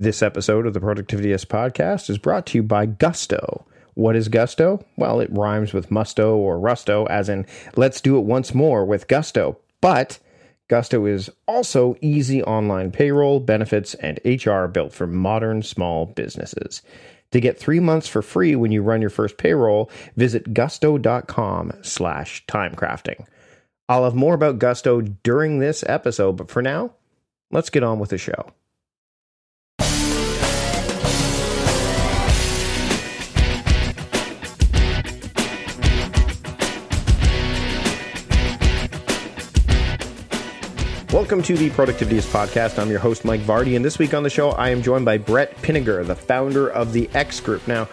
This episode of the Productivityist podcast is brought to you by Gusto. What is Gusto? Well, it rhymes with musto or rusto, as in let's do it once more with Gusto. But Gusto is also easy online payroll, benefits, and HR built for modern small businesses. To get three months for free when you run your first payroll, visit gusto.com slash timecrafting. I'll have more about Gusto during this episode, but for now, let's get on with the show. Welcome to the Productivityist Podcast. I'm your host, Mike Vardy, and this week on the show, I am joined by Brett Pinegar, the founder of the X Group. Now,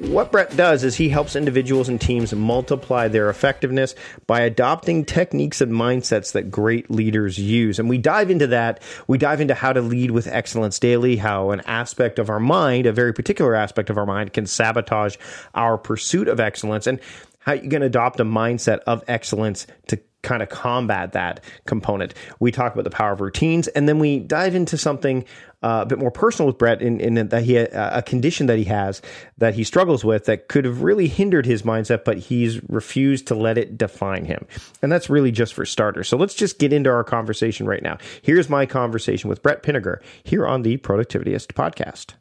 what Brett does is he helps individuals and teams multiply their effectiveness by adopting techniques and mindsets that great leaders use. And we dive into that. We dive into how to lead with excellence daily, how an aspect of our mind, a very particular aspect of our mind, can sabotage our pursuit of excellence, and how you can adopt a mindset of excellence to kind of combat that component. We talk about the power of routines, and then we dive into something uh, a bit more personal with Brett in, in that he uh, a condition that he has that he struggles with that could have really hindered his mindset, but he's refused to let it define him, and that's really just for starters. So let's just get into our conversation right now. Here's my conversation with Brett Pinegar here on the Productivityist podcast.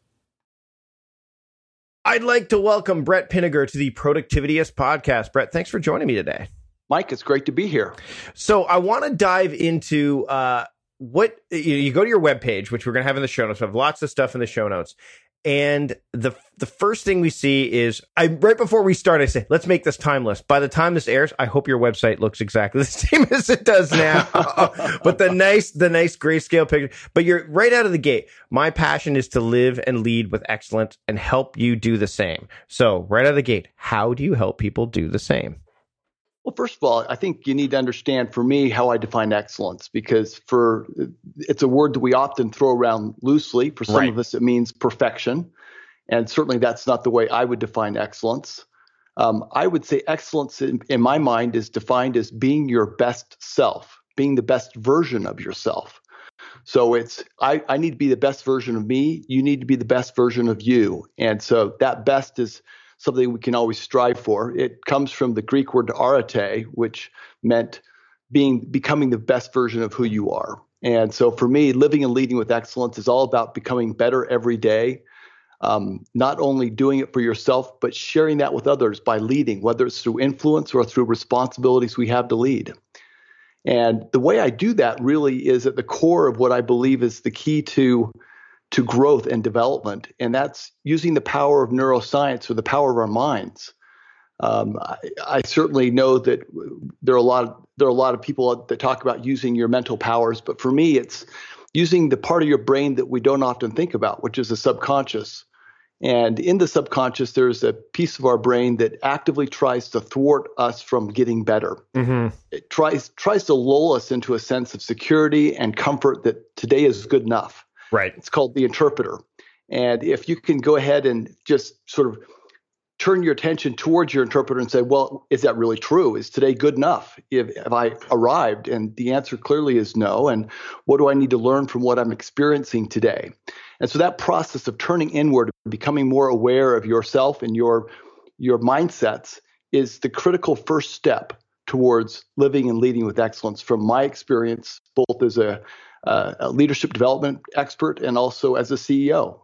I'd like to welcome Brett Pinegar to the Productivityist podcast. Brett, thanks for joining me today. Mike, it's great to be here. So I want to dive into uh, what you, you, go to your webpage, which we're going to have in the show notes. We have lots of stuff in the show notes. And the the first thing we see is I right before we start, I say, let's make this timeless. By the time this airs, I hope your website looks exactly the same as it does now. but the nice, the nice grayscale picture. But you're right out of the gate. My passion is to live and lead with excellence and help you do the same. So right out of the gate, how do you help people do the same? Well, first of all, I think you need to understand for me how I define excellence because for it's a word that we often throw around loosely. For some right. of us, it means perfection, and certainly that's not the way I would define excellence. Um, I would say excellence in, in my mind is defined as being your best self, being the best version of yourself. So it's I, I need to be the best version of me. You need to be the best version of you, and so that best is something we can always strive for. It comes from the Greek word arete, which meant being becoming the best version of who you are. And so for me, living and leading with excellence is all about becoming better every day. Um, not only doing it for yourself, but sharing that with others by leading, whether it's through influence or through responsibilities we have to lead. And the way I do that really is at the core of what I believe is the key to to growth and development, and that's using the power of neuroscience or the power of our minds. Um, I, I, certainly know that there are a lot of, there are a lot of people that talk about using your mental powers, but for me, it's using the part of your brain that we don't often think about, which is the subconscious. And in the subconscious, there's a piece of our brain that actively tries to thwart us from getting better. Mm-hmm. It tries tries to lull us into a sense of security and comfort that today is good enough. Right. It's called the interpreter. And if you can go ahead and just sort of turn your attention towards your interpreter and say, well, is that really true? Is today good enough? If, if I arrived? And the answer clearly is no. And what do I need to learn from what I'm experiencing today? And so that process of turning inward, becoming more aware of yourself and your your mindsets is the critical first step towards living and leading with excellence from my experience, both as a uh, a leadership development expert and also as a CEO.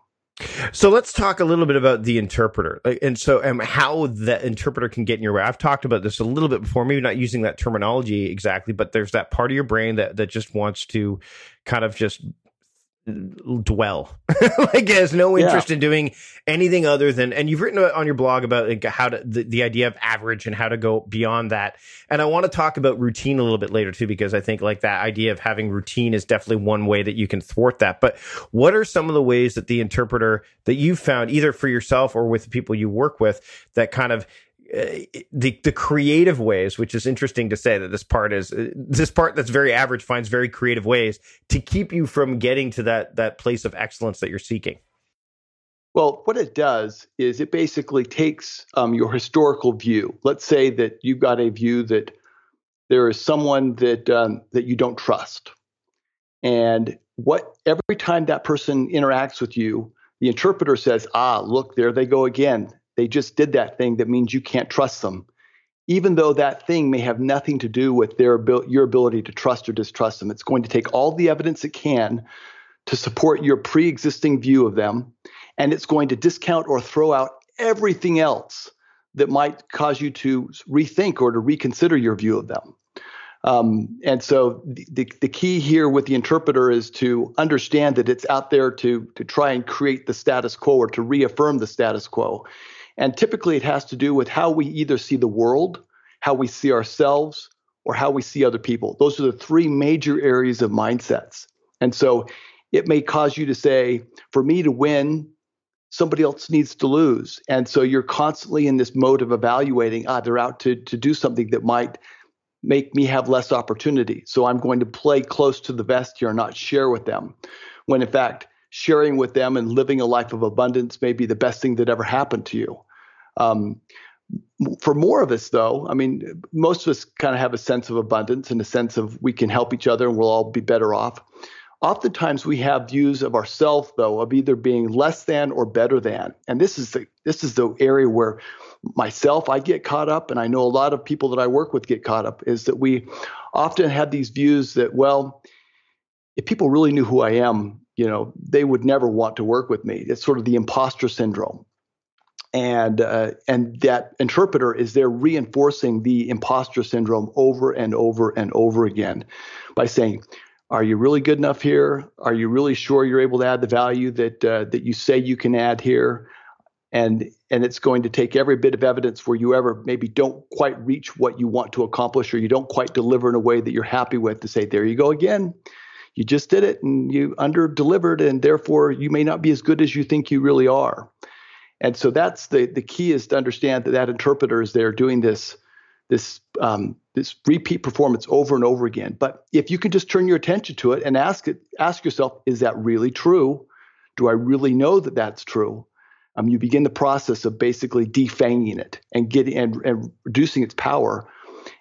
So let's talk a little bit about the interpreter, and so um, how the interpreter can get in your way. I've talked about this a little bit before, maybe not using that terminology exactly, but there's that part of your brain that that just wants to kind of just dwell. Like has no interest yeah. in doing anything other than and you've written on your blog about like, how to the, the idea of average and how to go beyond that. And i want to talk about routine a little bit later too because i think like that idea of having routine is definitely one way that you can thwart that. But what are some of the ways that the interpreter that you've found either for yourself or with the people you work with that kind of the the creative ways, which is interesting to say that this part is uh, this part that's very average finds very creative ways to keep you from getting to that that place of excellence that you're seeking. Well, what it does is it basically takes um, your historical view. Let's say that you've got a view that there is someone that um, that you don't trust, and what every time that person interacts with you, the interpreter says, "Ah, look, there they go again. They just did that thing that means you can't trust them." Even though that thing may have nothing to do with their your ability to trust or distrust them, it's going to take all the evidence it can to support your pre-existing view of them, and it's going to discount or throw out everything else that might cause you to rethink or to reconsider your view of them. Um, and so the, the, key here with the interpreter is to understand that it's out there to, to try and create the status quo or to reaffirm the status quo. And typically it has to do with how we either see the world, how we see ourselves, or how we see other people. Those are the three major areas of mindsets. And so it may cause you to say, for me to win, somebody else needs to lose. And so you're constantly in this mode of evaluating, ah, they're out to, to do something that might make me have less opportunity. So I'm going to play close to the vest here and not share with them. When in fact, sharing with them and living a life of abundance may be the best thing that ever happened to you. Um, for more of us, though, I mean, most of us kind of have a sense of abundance and a sense of we can help each other and we'll all be better off. Oftentimes, we have views of ourselves, though, of either being less than or better than, and this is the this is the area where myself, I get caught up, and I know a lot of people that I work with get caught up, is that we often have these views that, well, if people really knew who I am, you know, they would never want to work with me. It's sort of the imposter syndrome. And uh, and that interpreter is there reinforcing the imposter syndrome over and over and over again by saying, "Are you really good enough here? Are you really sure you're able to add the value that uh, that you say you can add here?" and and it's going to take every bit of evidence where you ever maybe don't quite reach what you want to accomplish or you don't quite deliver in a way that you're happy with to say there you go again you just did it and you under delivered and therefore you may not be as good as you think you really are and so that's the the key is to understand that that interpreter is there doing this this um, this repeat performance over and over again. But if you can just turn your attention to it and ask it ask yourself is that really true? Do i really know that that's true? Um, you begin the process of basically defanging it and getting and, and reducing its power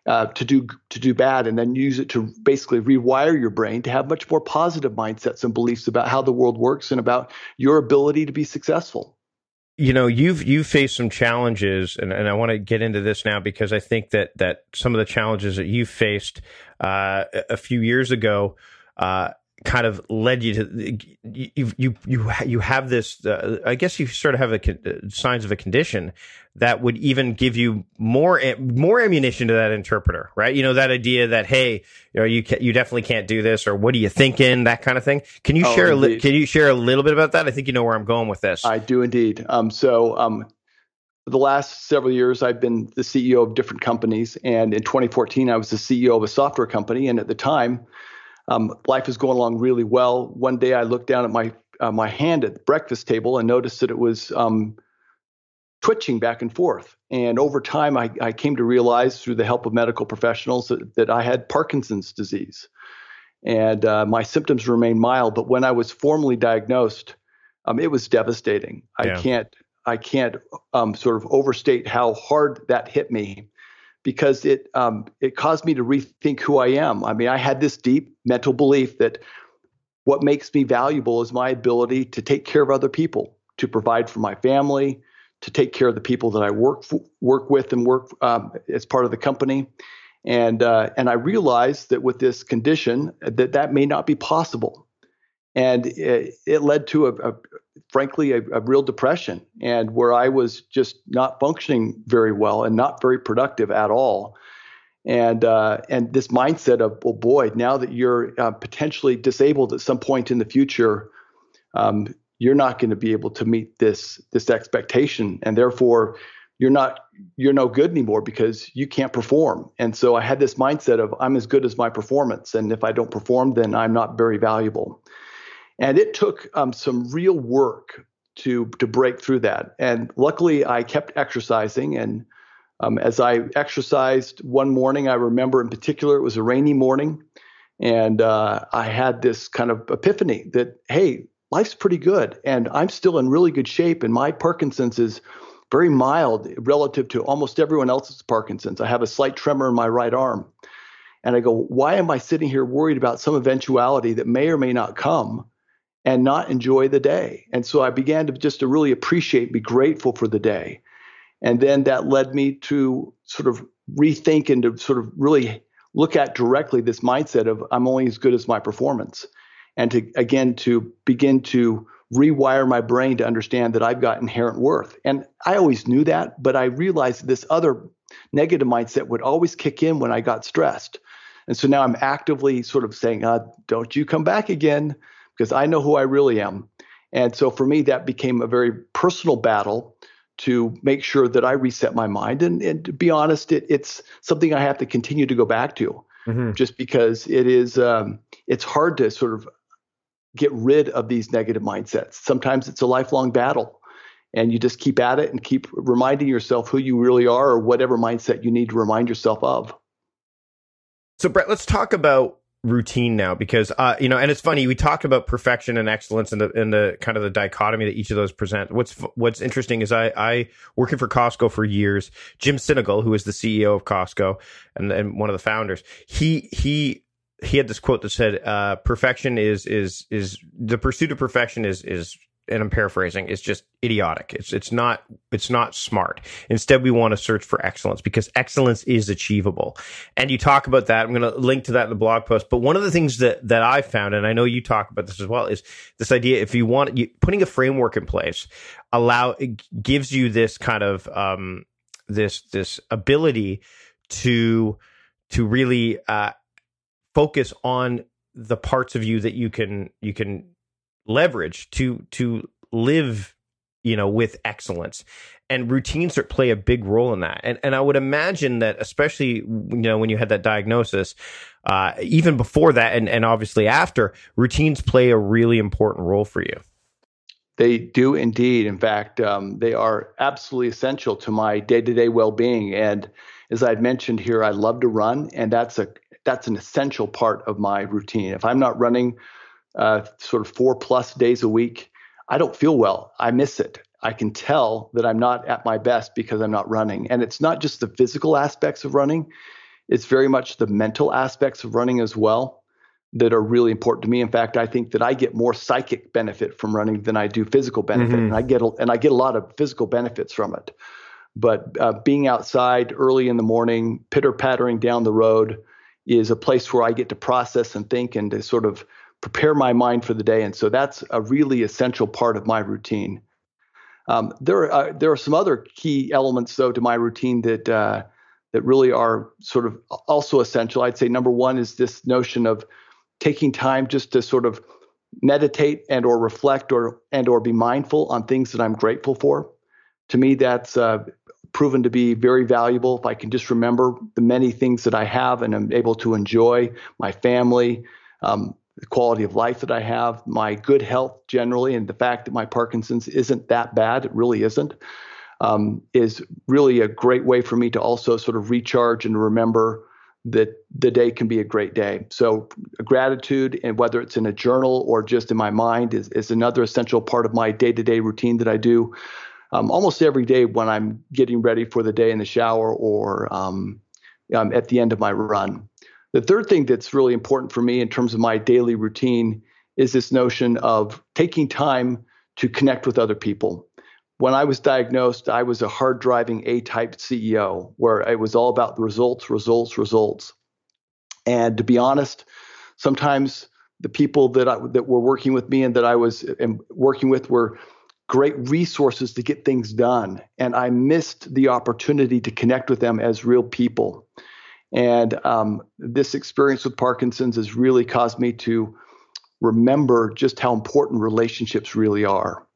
uh, to do to do bad, and then use it to basically rewire your brain to have much more positive mindsets and beliefs about how the world works and about your ability to be successful. You know, you've you've faced some challenges, and, and I want to get into this now because I think that that some of the challenges that you faced uh, a few years ago. Uh, kind of led you to you you you you have this uh, I guess you sort of have a signs of a condition that would even give you more more ammunition to that interpreter right? You know that idea that hey you know you you definitely can't do this or what are you thinking? That kind of thing. Can you oh, share a li- can you share a little bit about that? I think you know where I'm going with this. I do indeed. Um so um the last several years I've been the CEO of different companies and in 2014 I was the CEO of a software company and at the time um, life is going along really well. One day I looked down at my uh, my hand at the breakfast table and noticed that it was um, twitching back and forth. And over time, I, I, came to realize through the help of medical professionals that, that I had Parkinson's disease. And uh, my symptoms remained mild, but when I was formally diagnosed, um, it was devastating. Yeah. I can't I can't um, sort of overstate how hard that hit me because it um, it caused me to rethink who I am. I mean, I had this deep mental belief that what makes me valuable is my ability to take care of other people, to provide for my family, to take care of the people that I work work with and work um, as part of the company. And uh, and I realized that with this condition, that that may not be possible, and it, it led to a, a, frankly a, a, real depression and where I was just not functioning very well and not very productive at all. And uh, and this mindset of well, boy, now that you're uh, potentially disabled at some point in the future, um, you're not going to be able to meet this this expectation, and therefore you're not you're no good anymore because you can't perform. And so I had this mindset of I'm as good as my performance, and if I don't perform, then I'm not very valuable. And it took um, some real work to to break through that. And luckily, I kept exercising. And um, as I exercised one morning, I remember in particular it was a rainy morning, and uh, I had this kind of epiphany that hey, life's pretty good, and I'm still in really good shape, and my Parkinson's is very mild relative to almost everyone else's Parkinson's. I have a slight tremor in my right arm. And I go, why am I sitting here worried about some eventuality that may or may not come and not enjoy the day? And so I began to just to really appreciate, be grateful for the day. And then that led me to sort of rethink and to sort of really look at directly this mindset of I'm only as good as my performance. And to again to begin to rewire my brain to understand that I've got inherent worth. And I always knew that, but I realized this other negative mindset would always kick in when I got stressed. And so now I'm actively sort of saying, uh, don't you come back again, because I know who I really am. And so for me, that became a very personal battle to make sure that I reset my mind. And, and to be honest, it, it's something I have to continue to go back to, mm-hmm. just because it is um, it's hard to sort of get rid of these negative mindsets. Sometimes it's a lifelong battle and you just keep at it and keep reminding yourself who you really are or whatever mindset you need to remind yourself of. So, Brett, let's talk about routine now because uh, you know and it's funny we talk about perfection and excellence and the the kind of the dichotomy that each of those present what's what's interesting is i i working for costco for years jim sinegal who is the ceo of costco and, and one of the founders he he he had this quote that said, uh, "Perfection is is is the pursuit of perfection is is." And I'm paraphrasing. It's just idiotic. It's it's not it's not smart. Instead, we want to search for excellence because excellence is achievable. And you talk about that. I'm going to link to that in the blog post. But one of the things that that I found, and I know you talk about this as well, is this idea. If you want you, putting a framework in place, allow it gives you this kind of um, this this ability to to really uh, focus on the parts of you that you can you can leverage to to live you know with excellence. And routines play a big role in that. And and i would imagine that especially you know when you had that diagnosis uh, even before that and and obviously after routines play a really important role for you. They do indeed. In fact um, they are absolutely essential to my day-to-day well-being. And as I've mentioned here i love to run and that's a that's an essential part of my routine. If I'm not running uh, sort of four plus days a week, I don't feel well. I miss it. I can tell that I'm not at my best because I'm not running. And it's not just the physical aspects of running, it's very much the mental aspects of running as well that are really important to me. In fact, I think that I get more psychic benefit from running than I do physical benefit, mm-hmm. and I get a, and I get a lot of physical benefits from it. But uh, being outside early in the morning, pitter pattering down the road, is a place where I get to process and think and to sort of prepare my mind for the day. And so that's a really essential part of my routine. Um, there, are, uh, there are some other key elements, though, to my routine that uh, that really are sort of also essential. I'd say number one is this notion of taking time just to sort of meditate and or reflect or and or be mindful on things that I'm grateful for. To me, that's uh, proven to be very valuable if I can just remember the many things that I have and I'm able to enjoy my family, um, the quality of life that I have, my good health generally, and the fact that my Parkinson's isn't that bad, it really isn't, um, is really a great way for me to also sort of recharge and remember that the day can be a great day. So gratitude, and whether it's in a journal or just in my mind, is, is another essential part of my day-to-day routine that I do um, almost every day when I'm getting ready for the day in the shower or um, um, at the end of my run. The third thing that's really important for me in terms of my daily routine is this notion of taking time to connect with other people. When I was diagnosed, I was a hard driving A type CEO where it was all about the results, results, results. And to be honest, sometimes the people that I, that were working with me and that I was um, working with were great resources to get things done. And I missed the opportunity to connect with them as real people. And um, this experience with Parkinson's has really caused me to remember just how important relationships really are.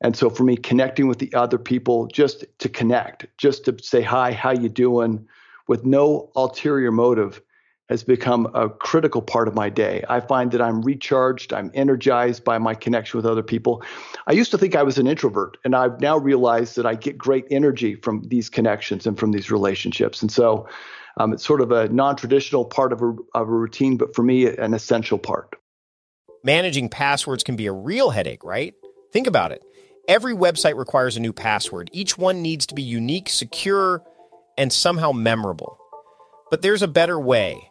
And so for me, connecting with the other people, just to connect, just to say hi, how you doing, with no ulterior motive, has become a critical part of my day. I find that I'm recharged, I'm energized by my connection with other people. I used to think I was an introvert, and I've now realized that I get great energy from these connections and from these relationships. And so um, it's sort of a non traditional part of a, of a routine, but for me, an essential part. Managing passwords can be a real headache, right? Think about it. Every website requires a new password, each one needs to be unique, secure, and somehow memorable. But there's a better way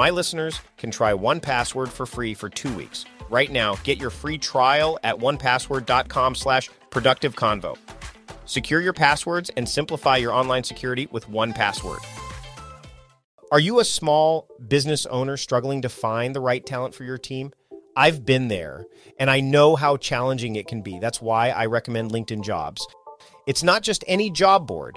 my listeners can try 1Password for free for two weeks. Right now, get your free trial at onepassword.com slash productive convo. Secure your passwords and simplify your online security with 1Password. Are you a small business owner struggling to find the right talent for your team? I've been there and I know how challenging it can be. That's why I recommend LinkedIn Jobs. It's not just any job board.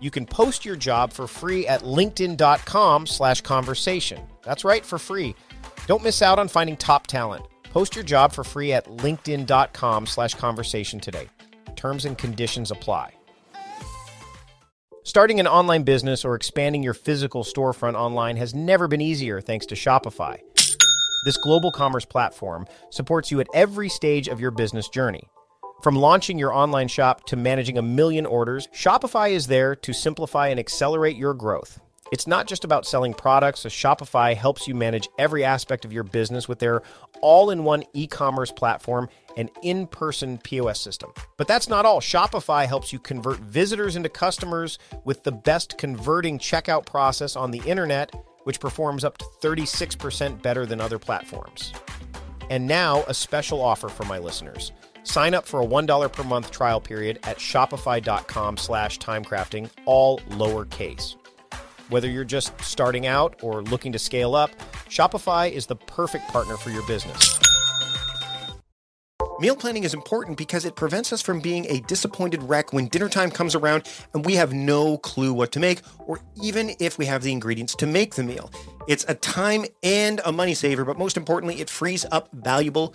you can post your job for free at linkedin.com slash conversation. That's right, for free. Don't miss out on finding top talent. Post your job for free at linkedin.com slash conversation today. Terms and conditions apply. Starting an online business or expanding your physical storefront online has never been easier thanks to Shopify. This global commerce platform supports you at every stage of your business journey. From launching your online shop to managing a million orders, Shopify is there to simplify and accelerate your growth. It's not just about selling products, so Shopify helps you manage every aspect of your business with their all in one e commerce platform and in person POS system. But that's not all. Shopify helps you convert visitors into customers with the best converting checkout process on the internet, which performs up to 36% better than other platforms. And now, a special offer for my listeners. Sign up for a $1 per month trial period at shopify.com slash timecrafting, all lowercase. Whether you're just starting out or looking to scale up, Shopify is the perfect partner for your business. Meal planning is important because it prevents us from being a disappointed wreck when dinner time comes around and we have no clue what to make, or even if we have the ingredients to make the meal. It's a time and a money saver, but most importantly, it frees up valuable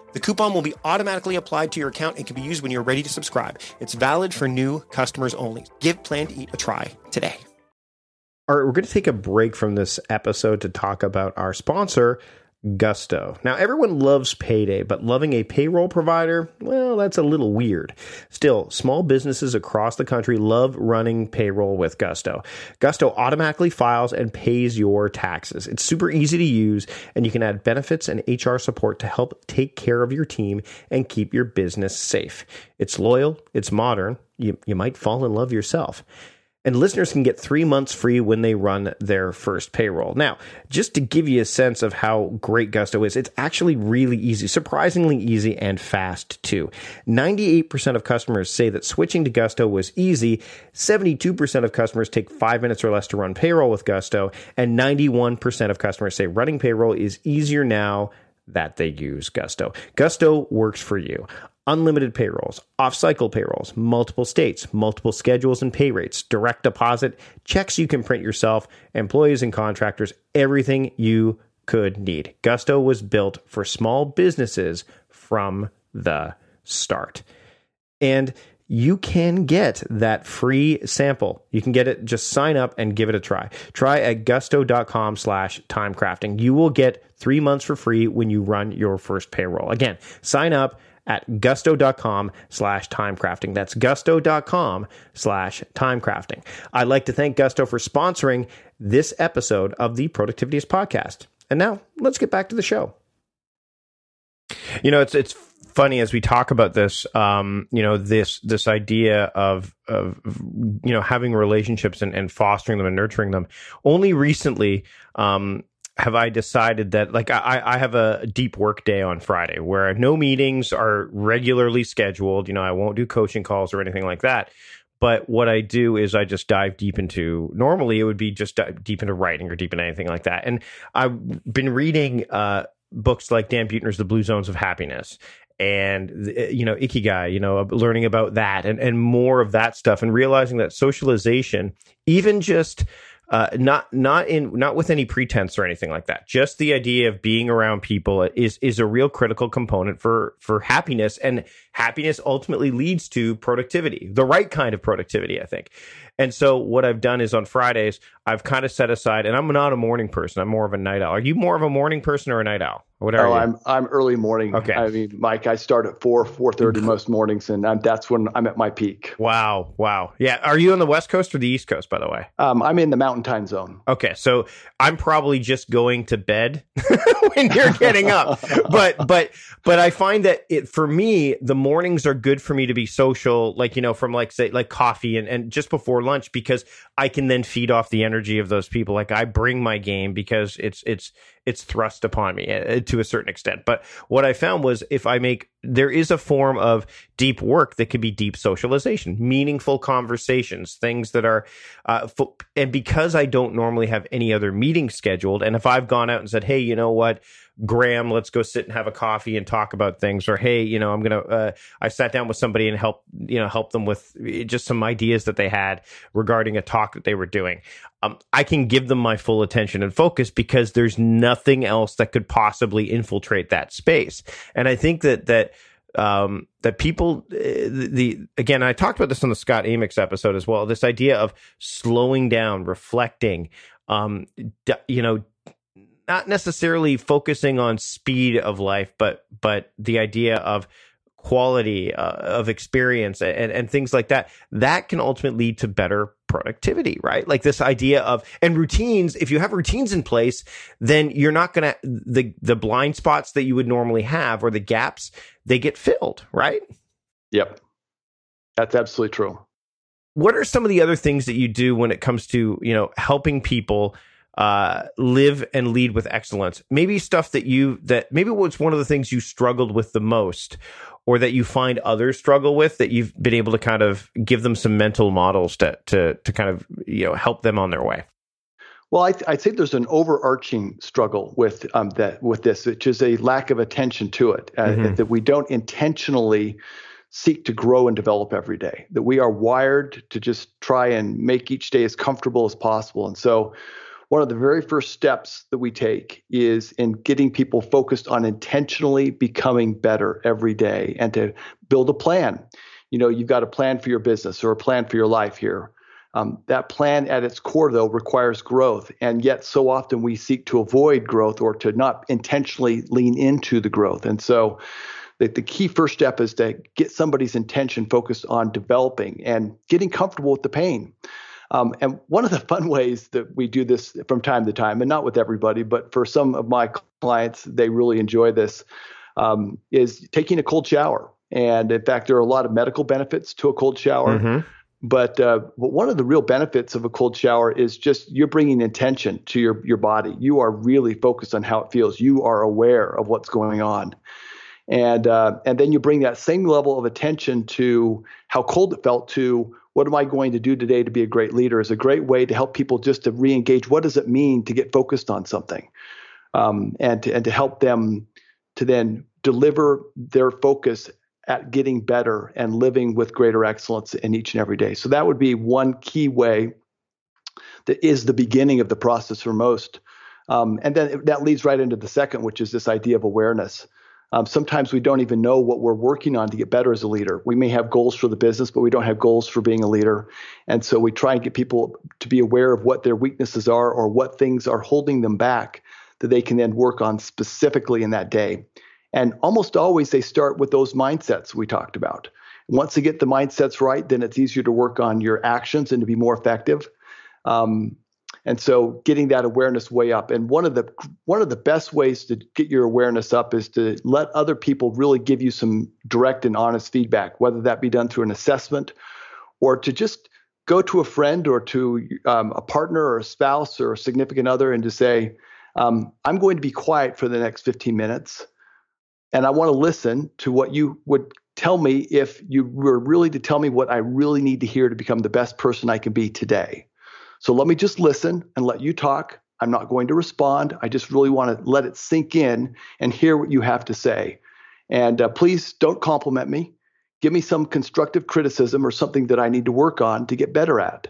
The coupon will be automatically applied to your account and can be used when you're ready to subscribe. It's valid for new customers only. Give Plan to Eat a try today. All right, we're going to take a break from this episode to talk about our sponsor, Gusto. Now, everyone loves payday, but loving a payroll provider, well, that's a little weird. Still, small businesses across the country love running payroll with Gusto. Gusto automatically files and pays your taxes. It's super easy to use, and you can add benefits and HR support to help take care of your team and keep your business safe. It's loyal, it's modern, you, you might fall in love yourself. And listeners can get three months free when they run their first payroll. Now, just to give you a sense of how great Gusto is, it's actually really easy, surprisingly easy and fast too. 98% of customers say that switching to Gusto was easy. 72% of customers take five minutes or less to run payroll with Gusto. And 91% of customers say running payroll is easier now that they use Gusto. Gusto works for you unlimited payrolls, off cycle payrolls, multiple states, multiple schedules and pay rates, direct deposit, checks you can print yourself, employees and contractors, everything you could need. Gusto was built for small businesses from the start. And you can get that free sample. You can get it, just sign up and give it a try. Try at gusto.com slash timecrafting. You will get three months for free when you run your first payroll. Again, sign up at gusto.com slash timecrafting. That's gusto.com slash timecrafting. I'd like to thank Gusto for sponsoring this episode of the Productivityist podcast. And now let's get back to the show. You know, it's it's funny as we talk about this. Um, you know, this this idea of of you know having relationships and, and fostering them and nurturing them. Only recently, um, have I decided that like I, I have a deep work day on Friday where no meetings are regularly scheduled. You know, I won't do coaching calls or anything like that. But what I do is I just dive deep into. Normally, it would be just deep into writing or deep into anything like that. And I've been reading uh, books like Dan Buettner's The Blue Zones of Happiness and you know ikigai you know learning about that and and more of that stuff and realizing that socialization even just uh, not not in not with any pretense or anything like that. Just the idea of being around people is is a real critical component for for happiness, and happiness ultimately leads to productivity, the right kind of productivity, I think. And so what I've done is on Fridays I've kind of set aside, and I'm not a morning person. I'm more of a night owl. Are you more of a morning person or a night owl? What are oh, you? I'm I'm early morning. Okay. I mean, Mike, I start at four four thirty most mornings, and I'm, that's when I'm at my peak. Wow, wow, yeah. Are you on the West Coast or the East Coast, by the way? Um, I'm in the Mountain Time Zone. Okay, so I'm probably just going to bed when you're getting up, but but but I find that it for me the mornings are good for me to be social, like you know, from like say like coffee and and just before lunch because I can then feed off the energy of those people. Like I bring my game because it's it's it's thrust upon me uh, to a certain extent. But what I found was if I make there is a form of deep work that could be deep socialization, meaningful conversations, things that are, uh, and because I don't normally have any other meetings scheduled, and if I've gone out and said, hey, you know what, Graham, let's go sit and have a coffee and talk about things. Or hey, you know, I'm gonna. Uh, I sat down with somebody and help you know help them with just some ideas that they had regarding a talk that they were doing. Um, I can give them my full attention and focus because there's nothing else that could possibly infiltrate that space. And I think that that um, that people uh, the, the, again I talked about this on the Scott Amyx episode as well. This idea of slowing down, reflecting, um, you know, not necessarily focusing on speed of life, but but the idea of quality uh, of experience and, and things like that that can ultimately lead to better productivity right? Like this idea of and routines if you have routines in place then you're not going to the the blind spots that you would normally have or the gaps they get filled right? Yep. That's absolutely true. What are some of the other things that you do when it comes to you know helping people uh, live and lead with excellence. Maybe stuff that you that maybe what's one of the things you struggled with the most, or that you find others struggle with that you've been able to kind of give them some mental models to to to kind of you know help them on their way. Well, I, I think there's an overarching struggle with um, that with this, which is a lack of attention to it, uh, mm-hmm. that we don't intentionally seek to grow and develop every day. That we are wired to just try and make each day as comfortable as possible, and so one of the very first steps that we take is in getting people focused on intentionally becoming better every day and to build a plan. You know, you've got a plan for your business or a plan for your life here. Um, that plan at its core, though, requires growth. And yet, so often we seek to avoid growth or to not intentionally lean into the growth. And so, the, the key first step is to get somebody's intention focused on developing and getting comfortable with the pain. Um, and one of the fun ways that we do this from time to time, and not with everybody, but for some of my clients, they really enjoy this, um, is taking a cold shower. And in fact, there are a lot of medical benefits to a cold shower. Mm-hmm. But, uh, but one of the real benefits of a cold shower is just you're bringing intention to your, your body. You are really focused on how it feels. You are aware of what's going on and uh, and then you bring that same level of attention to how cold it felt to what am I going to do today to be a great leader is a great way to help people just to re-engage. What does it mean to get focused on something, um, and to, and to help them to then deliver their focus at getting better and living with greater excellence in each and every day. So that would be one key way that is the beginning of the process for most. Um, and then that leads right into the second, which is this idea of awareness. Um, sometimes we don't even know what we're working on to get better as a leader. We may have goals for the business, but we don't have goals for being a leader. And so we try and get people to be aware of what their weaknesses are or what things are holding them back that they can then work on specifically in that day. And almost always they start with those mindsets we talked about. Once they get the mindsets right, then it's easier to work on your actions and to be more effective. Um, and so getting that awareness way up. And one of the one of the best ways to get your awareness up is to let other people really give you some direct and honest feedback, whether that be done through an assessment or to just go to a friend or to um, a partner or a spouse or a significant other and to say, um, I'm going to be quiet for the next 15 minutes. And I want to listen to what you would tell me if you were really to tell me what I really need to hear to become the best person I can be today. So let me just listen and let you talk. I'm not going to respond. I just really want to let it sink in and hear what you have to say. And uh, please don't compliment me. Give me some constructive criticism or something that I need to work on to get better at.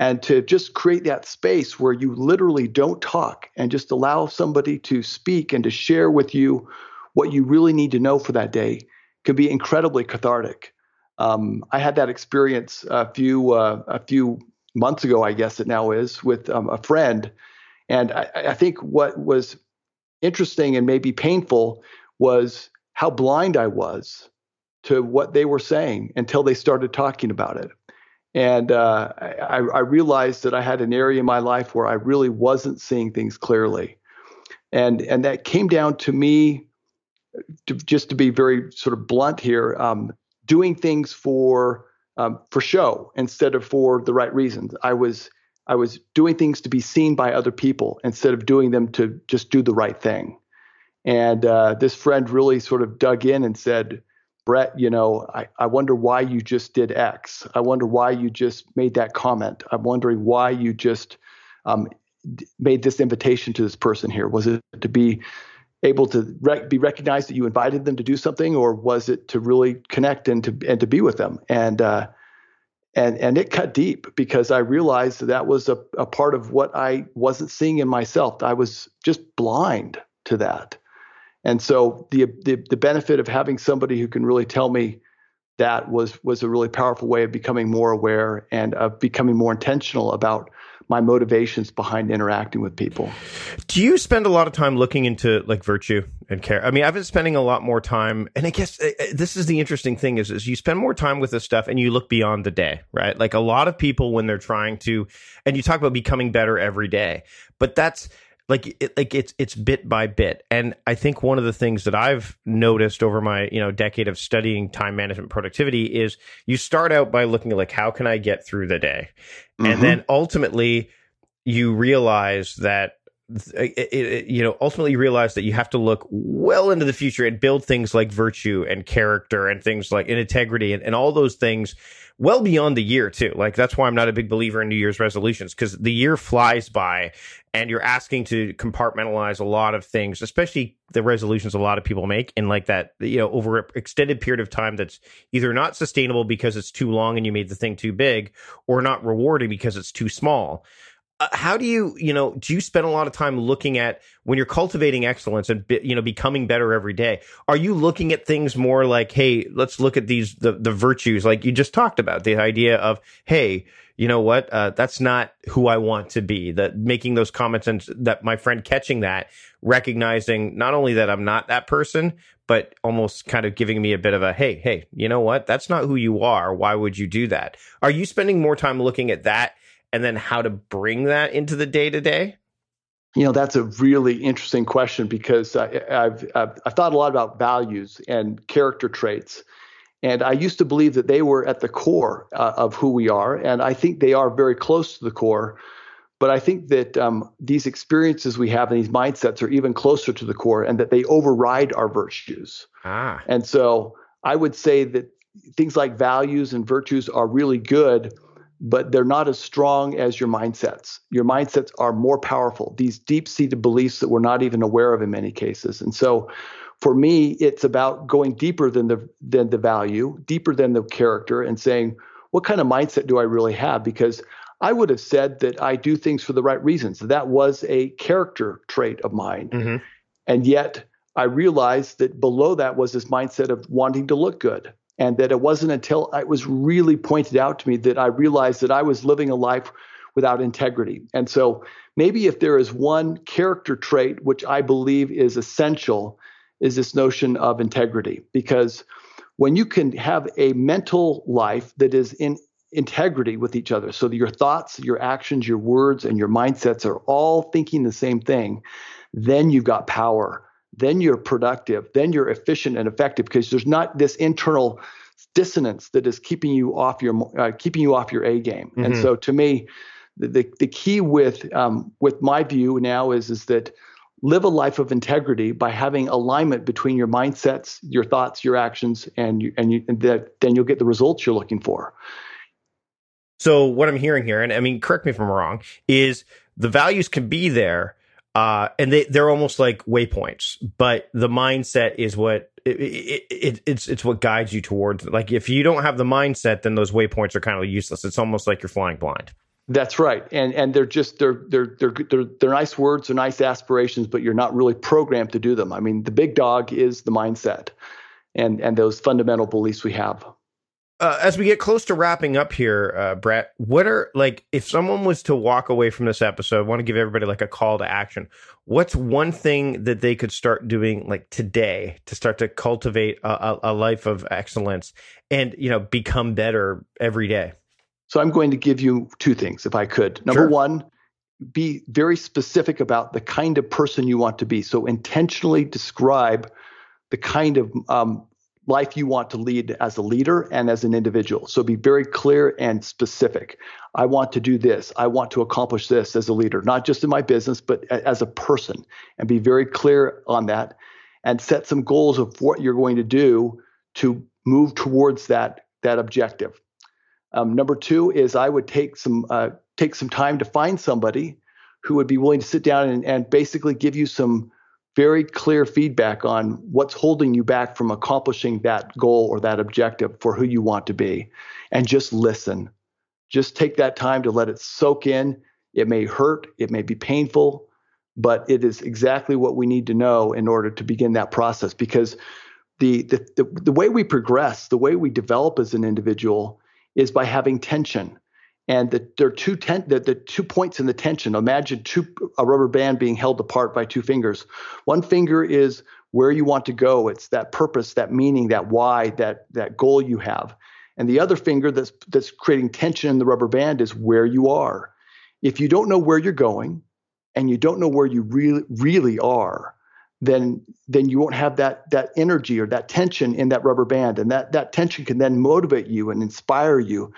And to just create that space where you literally don't talk and just allow somebody to speak and to share with you what you really need to know for that day can be incredibly cathartic. Um, I had that experience a few uh, a few months ago, I guess it now is, with um, a friend. And I, I, think what was interesting and maybe painful was how blind I was to what they were saying until they started talking about it. And uh, I, I, realized that I had an area in my life where I really wasn't seeing things clearly. And, and that came down to me, to, just to be very sort of blunt here, um, doing things for um, for show instead of for the right reasons. I was I was doing things to be seen by other people instead of doing them to just do the right thing. And uh, this friend really sort of dug in and said, Brett, you know, I, I wonder why you just did X. I wonder why you just made that comment. I'm wondering why you just um, made this invitation to this person here. Was it to be able to rec- be recognized that you invited them to do something, or was it to really connect and to and to be with them? And uh, and and it cut deep because I realized that, that was a, a part of what I wasn't seeing in myself. I was just blind to that, and so the the, the benefit of having somebody who can really tell me that was was a really powerful way of becoming more aware and of becoming more intentional about my motivations behind interacting with people. Do you spend a lot of time looking into like virtue and care? I mean, I've been spending a lot more time, and I guess uh, uh, this is the interesting thing is, is you spend more time with this stuff and you look beyond the day, right? Like a lot of people when they're trying to, and you talk about becoming better every day, but that's like it, like it's it's bit by bit and i think one of the things that i've noticed over my you know decade of studying time management productivity is you start out by looking at like how can i get through the day mm-hmm. and then ultimately you realize that it, it, you know ultimately you realize that you have to look well into the future and build things like virtue and character and things like integrity and, and all those things well beyond the year too. Like that's why I'm not a big believer in New Year's resolutions because the year flies by and you're asking to compartmentalize a lot of things, especially the resolutions a lot of people make in like that, you know, over an extended period of time that's either not sustainable because it's too long and you made the thing too big or not rewarding because it's too small. Uh, how do you you know do you spend a lot of time looking at when you're cultivating excellence and you know becoming better every day are you looking at things more like hey let's look at these the, the virtues like you just talked about the idea of hey you know what uh, that's not who i want to be that making those comments and that my friend catching that recognizing not only that i'm not that person but almost kind of giving me a bit of a hey hey you know what that's not who you are why would you do that? Are you spending more time looking at that and then how to bring that into the day to day? You know, that's a really interesting question because I, have I've, I've thought a lot about values and character traits. And I used to believe that they were at the core uh, of who we are. And I think they are very close to the core. But I think that um, these experiences we have and these mindsets are even closer to the core and that they override our virtues. Ah. And so I would say that things like values and virtues are really good but they're not as strong as your mindsets. Your mindsets are more powerful, these deep seated beliefs that we're not even aware of in many cases. And so for me, it's about going deeper than the than the value, deeper than the character, and saying, what kind of mindset do I really have? Because I would have said that I do things for the right reasons. That was a character trait of mine. Mm-hmm. And yet I realized that below that was this mindset of wanting to look good and that it wasn't until it was really pointed out to me that I realized that I was living a life without integrity. And so maybe if there is one character trait which I believe is essential, is this notion of integrity because when you can have a mental life that is in integrity with each other so that your thoughts your actions your words and your mindsets are all thinking the same thing then you've got power then you're productive then you're efficient and effective because there's not this internal dissonance that is keeping you off your uh, keeping you off your a game mm-hmm. and so to me the, the, the key with um, with my view now is is that live a life of integrity by having alignment between your mindsets, your thoughts, your actions, and you, and, you, and that then you'll get the results you're looking for. So what I'm hearing here, and I mean, correct me if I'm wrong, is the values can be there, uh, and they they're almost like waypoints, but the mindset is what it, it, it, it's it's what guides you towards. Like if you don't have the mindset, then those waypoints are kind of useless. It's almost like you're flying blind. That's right, and and they're just they're they're they're they're they're nice words, they're nice aspirations, but you're not really programmed to do them. I mean, the big dog is the mindset, and and those fundamental beliefs we have. Uh, as we get close to wrapping up here, uh, Brett, what are like if someone was to walk away from this episode? I want to give everybody like a call to action. What's one thing that they could start doing like today to start to cultivate a, a, a life of excellence and you know become better every day? So I'm going to give you two things, if I could. Number sure. one, be very specific about the kind of person you want to be. So intentionally describe the kind of um, life you want to lead as a leader and as an individual. So be very clear and specific. I want to do this. I want to accomplish this as a leader, not just in my business, but as a person, and be very clear on that and set some goals of what you're going to do to move towards that that objective. Um, number two is I would take some uh, take some time to find somebody who would be willing to sit down and, and basically give you some very clear feedback on what's holding you back from accomplishing that goal or that objective for who you want to be, and just listen. Just take that time to let it soak in. It may hurt, it may be painful, but it is exactly what we need to know in order to begin that process because the, the, the, the way we progress, the way we develop as an individual is by having tension. And the, there are two ten, the, the two points in the tension. Imagine two a rubber band being held apart by two fingers. One finger is where you want to go. It's that purpose, that meaning, that why, that that goal you have. And the other finger that's that's creating tension in the rubber band is where you are. If you don't know where you're going, and you don't know where you really really are, then then you won't have that that energy or that tension in that rubber band and that that tension can then motivate you and inspire you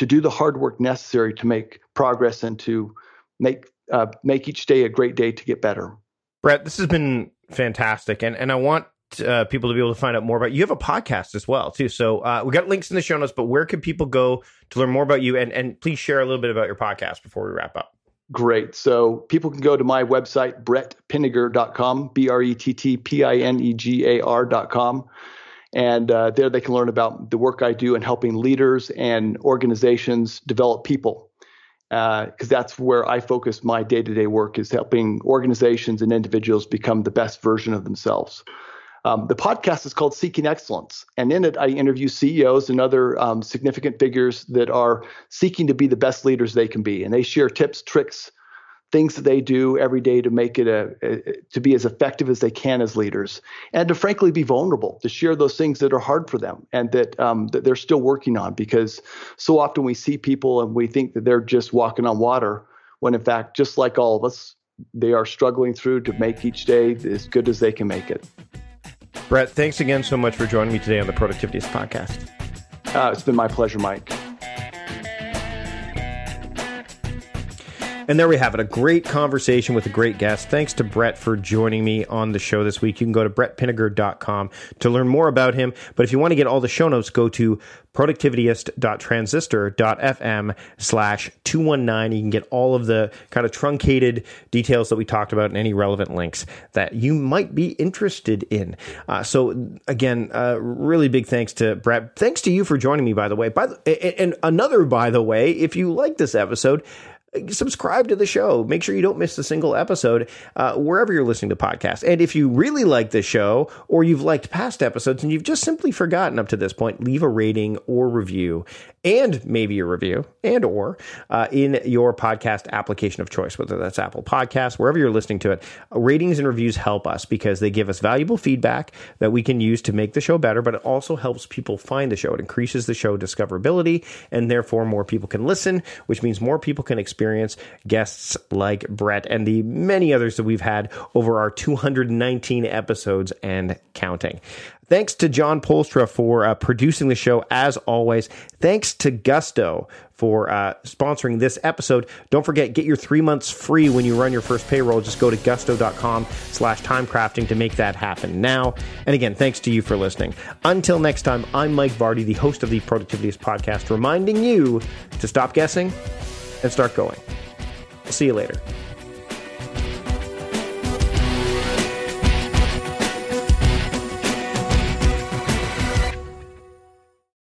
to do the hard work necessary to make progress and to make uh, make each day a great day to get better brett this has been fantastic and and i want uh, people to be able to find out more about you. you have a podcast as well too so uh, we got links in the show notes but where can people go to learn more about you and and please share a little bit about your podcast before we wrap up Great. So people can go to my website, brettpinegar.com, B R E T T P I N E G A R.com. And uh, there they can learn about the work I do in helping leaders and organizations develop people. Because uh, that's where I focus my day to day work is helping organizations and individuals become the best version of themselves. Um, the podcast is called Seeking Excellence, and in it, I interview CEOs and other um, significant figures that are seeking to be the best leaders they can be, and they share tips, tricks, things that they do every day to make it a, a, to be as effective as they can as leaders, and to frankly be vulnerable, to share those things that are hard for them and that um, that they're still working on. Because so often we see people and we think that they're just walking on water, when in fact, just like all of us, they are struggling through to make each day as good as they can make it. Brett, thanks again so much for joining me today on the Productivityist podcast. Uh, it's been my pleasure, Mike. And there we have it a great conversation with a great guest. Thanks to Brett for joining me on the show this week. You can go to brettpinegar.com to learn more about him. But if you want to get all the show notes, go to productivityist.transistor.fm slash 219. You can get all of the kind of truncated details that we talked about and any relevant links that you might be interested in. Uh, so again, uh, really big thanks to Brett. Thanks to you for joining me, by the way. By the, and another, by the way, if you like this episode, subscribe to the show. Make sure you don't miss a single episode uh, wherever you're listening to podcasts. And if you really like this show or you've liked past episodes and you've just simply forgotten up to this point, leave a rating or review and maybe a review and or uh, in your podcast application of choice whether that's apple Podcasts, wherever you're listening to it ratings and reviews help us because they give us valuable feedback that we can use to make the show better but it also helps people find the show it increases the show discoverability and therefore more people can listen which means more people can experience guests like brett and the many others that we've had over our 219 episodes and counting Thanks to John Polstra for uh, producing the show as always. Thanks to Gusto for uh, sponsoring this episode. Don't forget, get your three months free when you run your first payroll. Just go to gusto.com slash timecrafting to make that happen now. And again, thanks to you for listening. Until next time, I'm Mike Vardy, the host of the Productivityist podcast, reminding you to stop guessing and start going. I'll see you later.